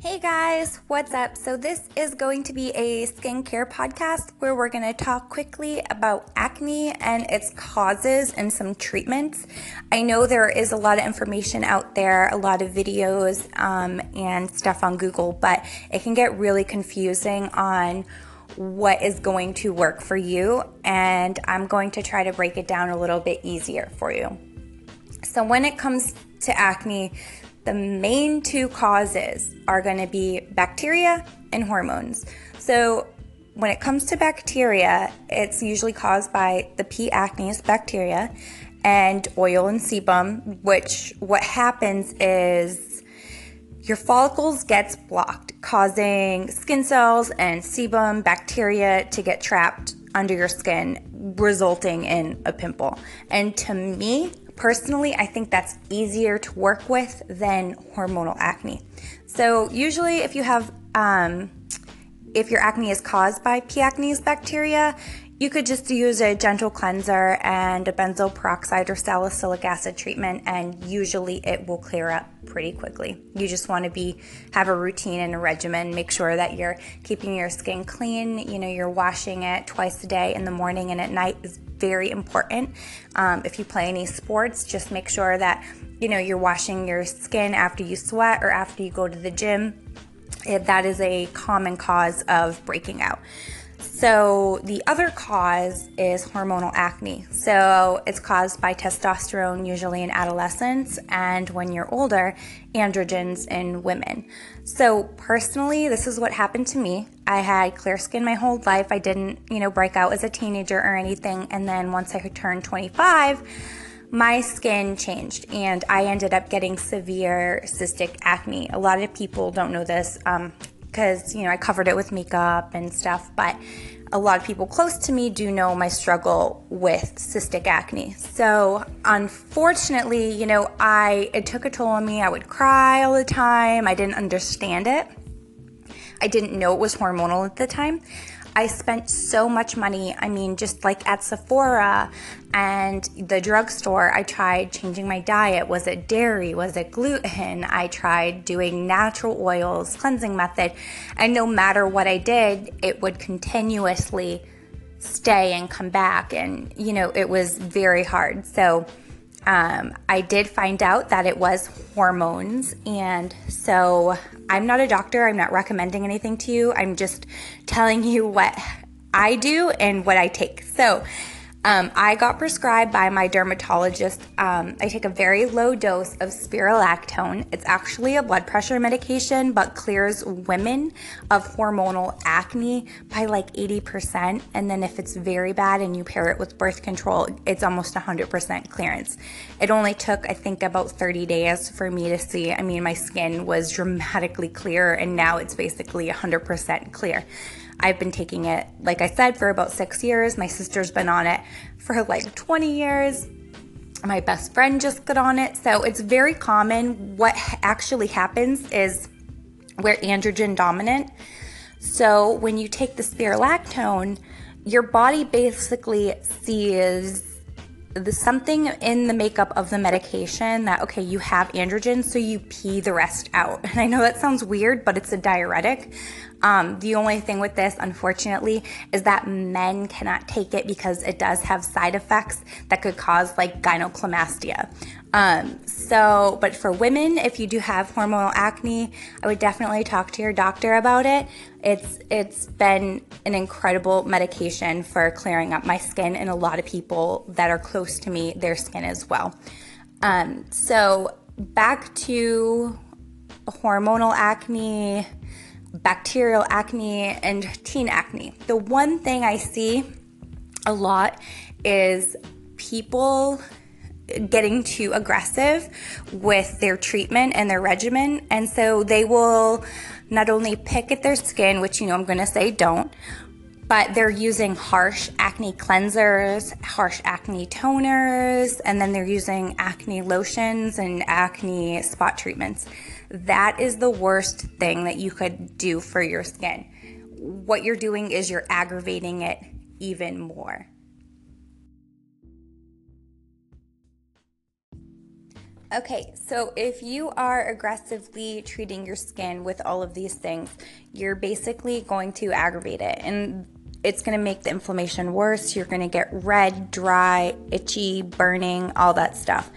Hey guys, what's up? So, this is going to be a skincare podcast where we're going to talk quickly about acne and its causes and some treatments. I know there is a lot of information out there, a lot of videos um, and stuff on Google, but it can get really confusing on what is going to work for you. And I'm going to try to break it down a little bit easier for you. So, when it comes to acne, the main two causes are going to be bacteria and hormones. So, when it comes to bacteria, it's usually caused by the P. acnes bacteria and oil and sebum, which what happens is your follicles gets blocked, causing skin cells and sebum bacteria to get trapped under your skin, resulting in a pimple. And to me, Personally, I think that's easier to work with than hormonal acne. So, usually, if you have, um, if your acne is caused by P. acnes bacteria, you could just use a gentle cleanser and a benzoyl peroxide or salicylic acid treatment, and usually it will clear up pretty quickly. You just want to be have a routine and a regimen. Make sure that you're keeping your skin clean. You know, you're washing it twice a day in the morning and at night is very important. Um, if you play any sports, just make sure that you know you're washing your skin after you sweat or after you go to the gym. That is a common cause of breaking out. So, the other cause is hormonal acne. So, it's caused by testosterone, usually in adolescence, and when you're older, androgens in women. So, personally, this is what happened to me. I had clear skin my whole life. I didn't, you know, break out as a teenager or anything. And then once I turned 25, my skin changed and I ended up getting severe cystic acne. A lot of people don't know this. Um, because, you know, I covered it with makeup and stuff, but a lot of people close to me do know my struggle with cystic acne. So, unfortunately, you know, I it took a toll on me. I would cry all the time. I didn't understand it. I didn't know it was hormonal at the time. I spent so much money. I mean, just like at Sephora and the drugstore, I tried changing my diet. Was it dairy? Was it gluten? I tried doing natural oils, cleansing method. And no matter what I did, it would continuously stay and come back. And, you know, it was very hard. So, um, I did find out that it was hormones. And so I'm not a doctor. I'm not recommending anything to you. I'm just telling you what I do and what I take. So, um, I got prescribed by my dermatologist. Um, I take a very low dose of spironolactone. It's actually a blood pressure medication, but clears women of hormonal acne by like 80%. And then if it's very bad and you pair it with birth control, it's almost 100% clearance. It only took, I think, about 30 days for me to see. I mean, my skin was dramatically clear, and now it's basically 100% clear. I've been taking it, like I said, for about six years. My sister's been on it for like 20 years. My best friend just got on it. So it's very common. What actually happens is we're androgen dominant. So when you take the spironolactone, your body basically sees the something in the makeup of the medication that okay you have androgen so you pee the rest out and i know that sounds weird but it's a diuretic um, the only thing with this, unfortunately, is that men cannot take it because it does have side effects that could cause like gynecomastia. Um, so, but for women, if you do have hormonal acne, I would definitely talk to your doctor about it. It's it's been an incredible medication for clearing up my skin, and a lot of people that are close to me, their skin as well. Um, so back to hormonal acne bacterial acne and teen acne. The one thing I see a lot is people getting too aggressive with their treatment and their regimen. And so they will not only pick at their skin, which you know I'm going to say don't, but they're using harsh acne cleansers, harsh acne toners, and then they're using acne lotions and acne spot treatments. That is the worst thing that you could do for your skin. What you're doing is you're aggravating it even more. Okay, so if you are aggressively treating your skin with all of these things, you're basically going to aggravate it and it's going to make the inflammation worse. You're going to get red, dry, itchy, burning, all that stuff.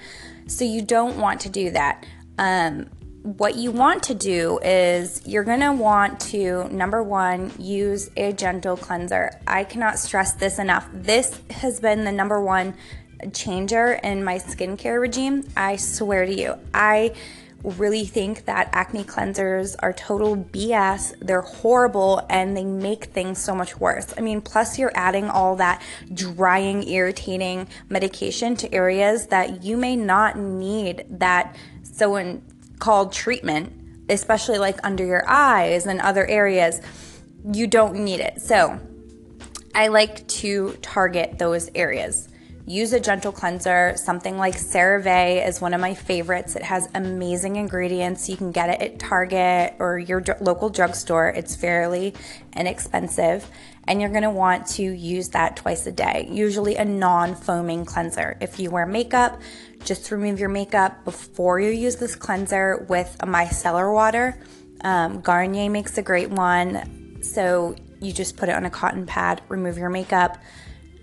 So you don't want to do that. Um, what you want to do is you're going to want to number one use a gentle cleanser. I cannot stress this enough. This has been the number one changer in my skincare regime i swear to you. I really think that acne cleansers are total bs they're horrible and they make things so much worse. I mean plus you're adding all that drying irritating medication to areas that you may not need that so in called treatment, especially like under your eyes and other areas, you don't need it. So I like to target those areas. Use a gentle cleanser. Something like CeraVe is one of my favorites. It has amazing ingredients. You can get it at Target or your local drugstore. It's fairly inexpensive. And you're gonna want to use that twice a day, usually a non foaming cleanser. If you wear makeup, just remove your makeup before you use this cleanser with a micellar water. Um, Garnier makes a great one. So you just put it on a cotton pad, remove your makeup,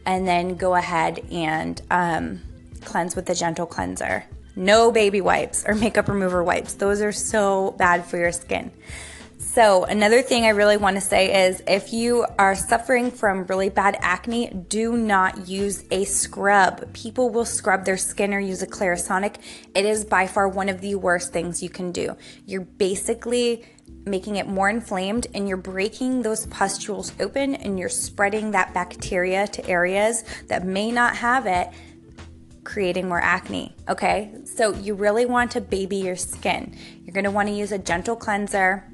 and then go ahead and um, cleanse with a gentle cleanser. No baby wipes or makeup remover wipes. Those are so bad for your skin. So, another thing I really want to say is if you are suffering from really bad acne, do not use a scrub. People will scrub their skin or use a Clarisonic. It is by far one of the worst things you can do. You're basically making it more inflamed and you're breaking those pustules open and you're spreading that bacteria to areas that may not have it creating more acne. Okay, so you really want to baby your skin. You're gonna wanna use a gentle cleanser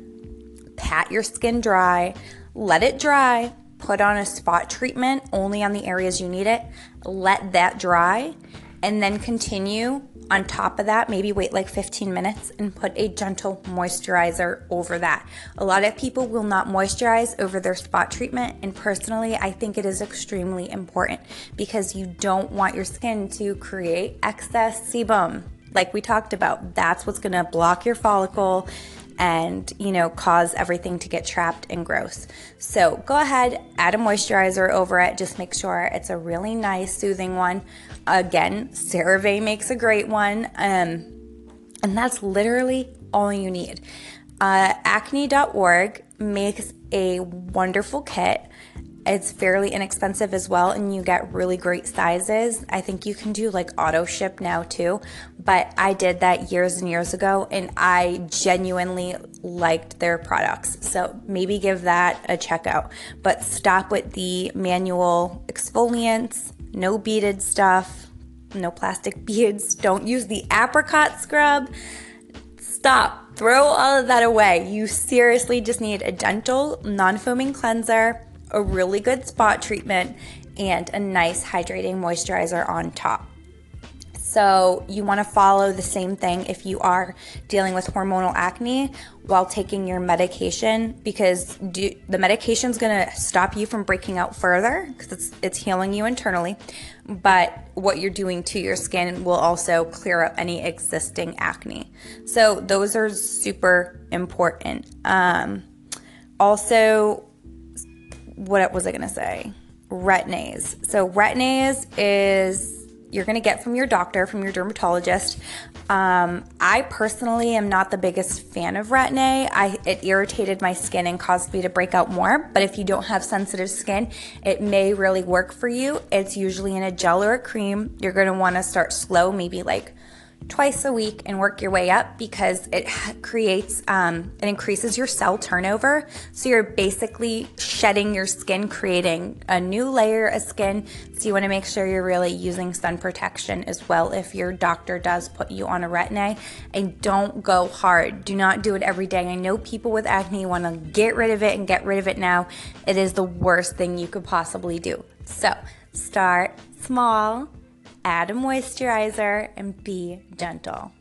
pat your skin dry, let it dry, put on a spot treatment only on the areas you need it, let that dry, and then continue on top of that. Maybe wait like 15 minutes and put a gentle moisturizer over that. A lot of people will not moisturize over their spot treatment, and personally, I think it is extremely important because you don't want your skin to create excess sebum. Like we talked about, that's what's gonna block your follicle and you know cause everything to get trapped and gross. So go ahead, add a moisturizer over it. Just make sure it's a really nice, soothing one. Again, CeraVe makes a great one, um, and that's literally all you need. Uh, acne.org makes a wonderful kit it's fairly inexpensive as well, and you get really great sizes. I think you can do like auto ship now too, but I did that years and years ago, and I genuinely liked their products. So maybe give that a check out. But stop with the manual exfoliants, no beaded stuff, no plastic beads. Don't use the apricot scrub. Stop. Throw all of that away. You seriously just need a gentle, non foaming cleanser a really good spot treatment, and a nice hydrating moisturizer on top. So, you want to follow the same thing if you are dealing with hormonal acne while taking your medication because do, the medication is going to stop you from breaking out further because it's, it's healing you internally. But what you're doing to your skin will also clear up any existing acne. So, those are super important. Um, also, what was I going to say? Retin-A's. So, Retin-A's is you're going to get from your doctor, from your dermatologist. Um, I personally am not the biggest fan of Retin-A. I, it irritated my skin and caused me to break out more. But if you don't have sensitive skin, it may really work for you. It's usually in a gel or a cream. You're going to want to start slow, maybe like twice a week and work your way up because it creates um, it increases your cell turnover. So you're basically shedding your skin creating a new layer of skin. So you want to make sure you're really using sun protection as well if your doctor does put you on a retin-a. And don't go hard. Do not do it every day. I know people with acne want to get rid of it and get rid of it now. It is the worst thing you could possibly do. So start small add a moisturizer, and be gentle.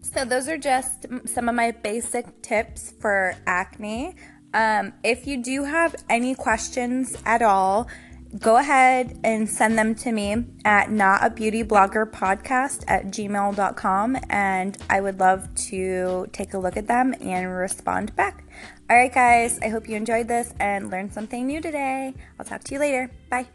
So, those are just some of my basic tips for acne. Um, if you do have any questions at all, go ahead and send them to me at notabeautybloggerpodcast at gmail.com and I would love to take a look at them and respond back. All right, guys, I hope you enjoyed this and learned something new today. I'll talk to you later. Bye.